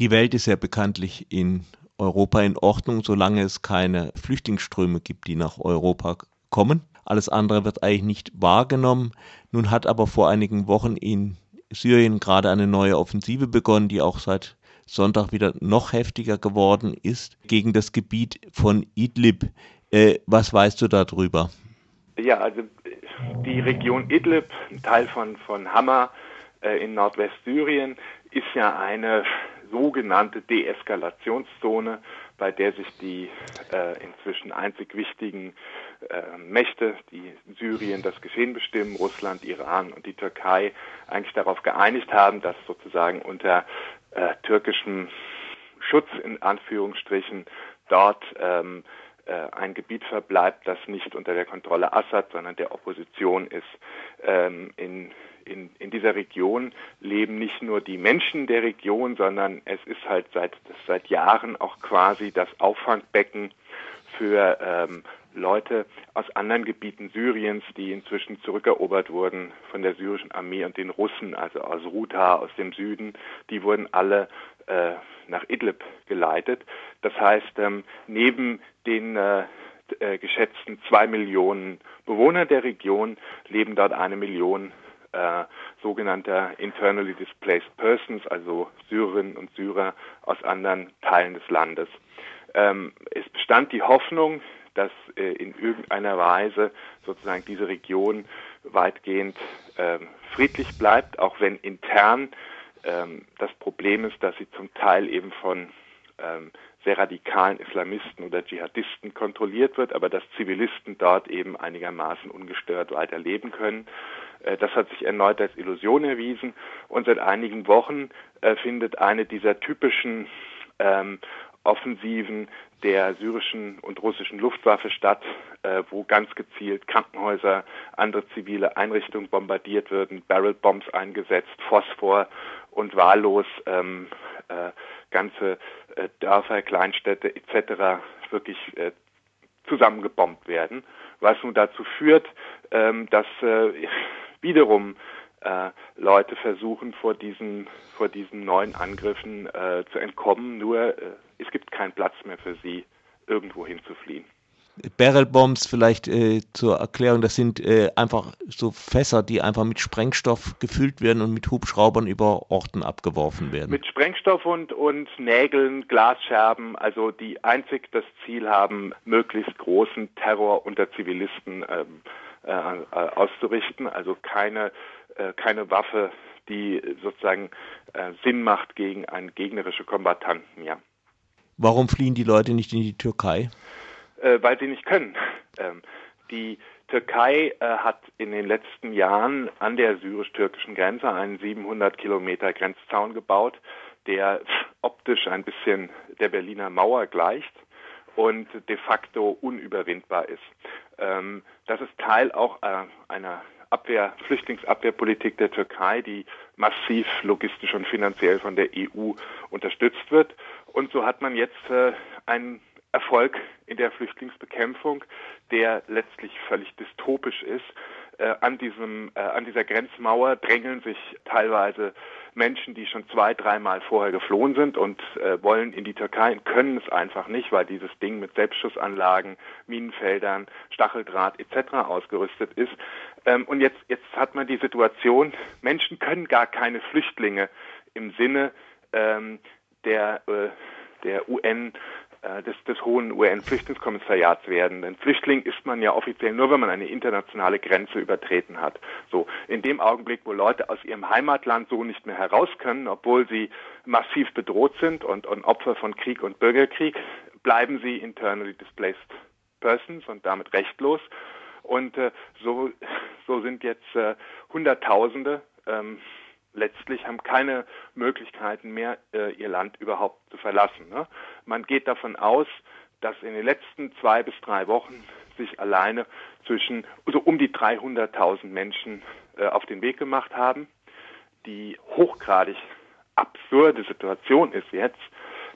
Die Welt ist ja bekanntlich in Europa in Ordnung, solange es keine Flüchtlingsströme gibt, die nach Europa kommen. Alles andere wird eigentlich nicht wahrgenommen. Nun hat aber vor einigen Wochen in Syrien gerade eine neue Offensive begonnen, die auch seit Sonntag wieder noch heftiger geworden ist, gegen das Gebiet von Idlib. Äh, was weißt du darüber? Ja, also die Region Idlib, ein Teil von, von Hama äh, in Nordwestsyrien, ist ja eine sogenannte Deeskalationszone, bei der sich die äh, inzwischen einzig wichtigen äh, Mächte, die Syrien das Geschehen bestimmen, Russland, Iran und die Türkei, eigentlich darauf geeinigt haben, dass sozusagen unter äh, türkischem Schutz in Anführungsstrichen dort ähm, äh, ein Gebiet verbleibt, das nicht unter der Kontrolle Assad, sondern der Opposition ist. Ähm, in in, in dieser Region leben nicht nur die Menschen der Region, sondern es ist halt seit, seit Jahren auch quasi das Auffangbecken für ähm, Leute aus anderen Gebieten Syriens, die inzwischen zurückerobert wurden von der syrischen Armee und den Russen, also aus Ruta, aus dem Süden, die wurden alle äh, nach Idlib geleitet. Das heißt, ähm, neben den äh, äh, geschätzten zwei Millionen Bewohner der Region leben dort eine Million äh, sogenannter internally displaced persons, also Syrerinnen und Syrer aus anderen Teilen des Landes. Ähm, es bestand die Hoffnung, dass äh, in irgendeiner Weise sozusagen diese Region weitgehend äh, friedlich bleibt, auch wenn intern ähm, das Problem ist, dass sie zum Teil eben von ähm, sehr radikalen Islamisten oder Dschihadisten kontrolliert wird, aber dass Zivilisten dort eben einigermaßen ungestört weiterleben können. Äh, das hat sich erneut als Illusion erwiesen und seit einigen Wochen äh, findet eine dieser typischen ähm, Offensiven der syrischen und russischen Luftwaffe statt, äh, wo ganz gezielt Krankenhäuser, andere zivile Einrichtungen bombardiert werden, Barrelbombs eingesetzt, Phosphor und wahllos ähm, äh, ganze äh, Dörfer, Kleinstädte etc. wirklich äh, zusammengebombt werden, was nun dazu führt, ähm, dass wiederum äh, Leute versuchen, vor diesen, vor diesen neuen Angriffen äh, zu entkommen. Nur äh, es gibt keinen Platz mehr für sie, irgendwo hinzufliehen. Barrelbombs vielleicht äh, zur Erklärung, das sind äh, einfach so Fässer, die einfach mit Sprengstoff gefüllt werden und mit Hubschraubern über Orten abgeworfen werden. Mit Sprengstoff und, und Nägeln, Glasscherben, also die einzig das Ziel haben, möglichst großen Terror unter Zivilisten ähm, äh, äh, auszurichten, also keine, äh, keine Waffe, die sozusagen äh, Sinn macht gegen einen gegnerischen Kombattanten, ja. Warum fliehen die Leute nicht in die Türkei? Äh, weil sie nicht können. Ähm, die Türkei äh, hat in den letzten Jahren an der syrisch-türkischen Grenze einen 700 Kilometer Grenzzaun gebaut, der optisch ein bisschen der Berliner Mauer gleicht und de facto unüberwindbar ist. Ähm, das ist Teil auch äh, einer Abwehr, Flüchtlingsabwehrpolitik der Türkei, die massiv logistisch und finanziell von der EU unterstützt wird. Und so hat man jetzt äh, einen Erfolg in der Flüchtlingsbekämpfung, der letztlich völlig dystopisch ist. Äh, an diesem, äh, an dieser Grenzmauer drängeln sich teilweise Menschen, die schon zwei, dreimal vorher geflohen sind und äh, wollen in die Türkei, können es einfach nicht, weil dieses Ding mit Selbstschussanlagen, Minenfeldern, Stacheldraht etc. ausgerüstet ist. Ähm, und jetzt, jetzt hat man die Situation, Menschen können gar keine Flüchtlinge im Sinne ähm, der, äh, der UN äh, des, des hohen UN-Flüchtlingskommissariats werden. Denn Flüchtling ist man ja offiziell nur, wenn man eine internationale Grenze übertreten hat. So, in dem Augenblick, wo Leute aus ihrem Heimatland so nicht mehr heraus können, obwohl sie massiv bedroht sind und, und Opfer von Krieg und Bürgerkrieg, bleiben sie internally displaced persons und damit rechtlos. Und äh, so, so sind jetzt äh, Hunderttausende ähm, letztlich haben keine Möglichkeiten mehr, äh, ihr Land überhaupt zu verlassen. Ne? Man geht davon aus, dass in den letzten zwei bis drei Wochen sich alleine zwischen also um die 300.000 Menschen äh, auf den Weg gemacht haben. Die hochgradig absurde Situation ist jetzt,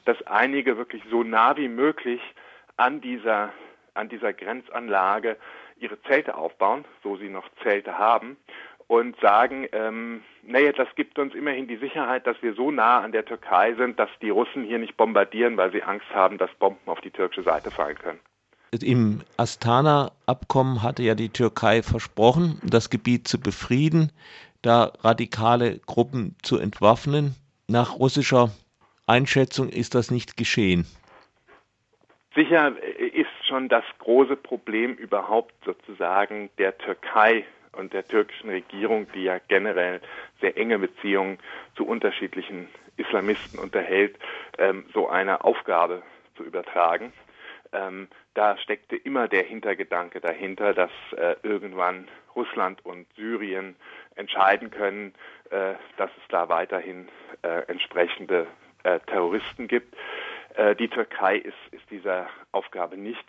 dass einige wirklich so nah wie möglich an dieser an dieser Grenzanlage ihre Zelte aufbauen, so sie noch Zelte haben, und sagen, ähm, naja, das gibt uns immerhin die Sicherheit, dass wir so nah an der Türkei sind, dass die Russen hier nicht bombardieren, weil sie Angst haben, dass Bomben auf die türkische Seite fallen können. Im Astana-Abkommen hatte ja die Türkei versprochen, das Gebiet zu befrieden, da radikale Gruppen zu entwaffnen. Nach russischer Einschätzung ist das nicht geschehen. Sicher ist schon das große Problem überhaupt sozusagen der Türkei und der türkischen Regierung, die ja generell sehr enge Beziehungen zu unterschiedlichen Islamisten unterhält, ähm, so eine Aufgabe zu übertragen. Ähm, da steckte immer der Hintergedanke dahinter, dass äh, irgendwann Russland und Syrien entscheiden können, äh, dass es da weiterhin äh, entsprechende äh, Terroristen gibt. Äh, die Türkei ist, ist dieser Aufgabe nicht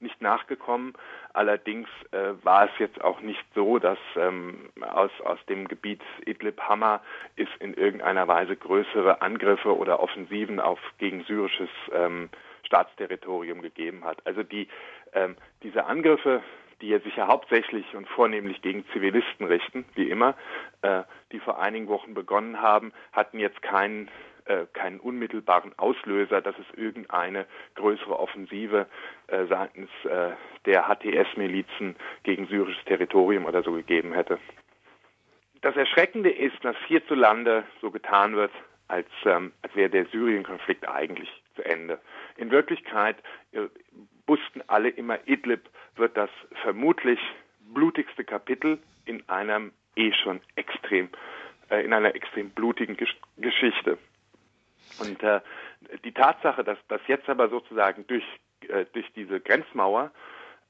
nicht nachgekommen. Allerdings äh, war es jetzt auch nicht so, dass ähm, aus, aus dem Gebiet Idlib-Hammer es in irgendeiner Weise größere Angriffe oder Offensiven auf gegen syrisches ähm, Staatsterritorium gegeben hat. Also die, ähm, diese Angriffe, die sich ja hauptsächlich und vornehmlich gegen Zivilisten richten, wie immer, äh, die vor einigen Wochen begonnen haben, hatten jetzt keinen äh, keinen unmittelbaren Auslöser, dass es irgendeine größere Offensive äh, seitens äh, der HTS-Milizen gegen syrisches Territorium oder so gegeben hätte. Das Erschreckende ist, dass hierzulande so getan wird, als, ähm, als wäre der Syrien-Konflikt eigentlich zu Ende. In Wirklichkeit äh, wussten alle immer, Idlib wird das vermutlich blutigste Kapitel in einem eh schon extrem, äh, in einer extrem blutigen Gesch Geschichte. Und äh, die Tatsache, dass, dass jetzt aber sozusagen durch, äh, durch diese Grenzmauer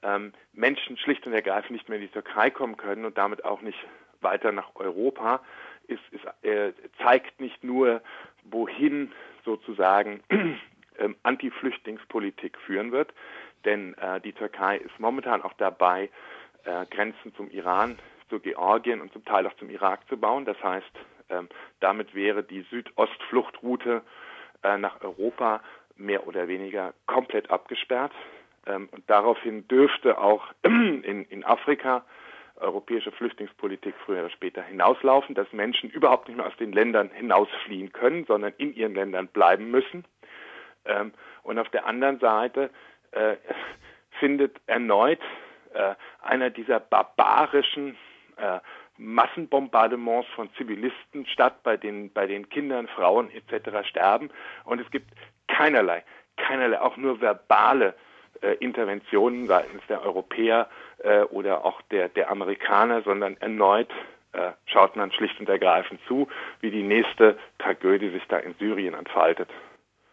ähm, Menschen schlicht und ergreifend nicht mehr in die Türkei kommen können und damit auch nicht weiter nach Europa, ist, ist, äh, zeigt nicht nur, wohin sozusagen ähm, Anti-Flüchtlingspolitik führen wird, denn äh, die Türkei ist momentan auch dabei, äh, Grenzen zum Iran, zu Georgien und zum Teil auch zum Irak zu bauen. Das heißt, ähm, damit wäre die Südostfluchtroute äh, nach Europa mehr oder weniger komplett abgesperrt. Ähm, und daraufhin dürfte auch in, in Afrika europäische Flüchtlingspolitik früher oder später hinauslaufen, dass Menschen überhaupt nicht mehr aus den Ländern hinausfliehen können, sondern in ihren Ländern bleiben müssen. Ähm, und auf der anderen Seite äh, findet erneut äh, einer dieser barbarischen äh, Massenbombardements von Zivilisten statt, bei denen, bei den Kindern, Frauen etc. sterben. Und es gibt keinerlei, keinerlei, auch nur verbale äh, Interventionen seitens der Europäer äh, oder auch der, der Amerikaner, sondern erneut äh, schaut man schlicht und ergreifend zu, wie die nächste Tragödie sich da in Syrien entfaltet.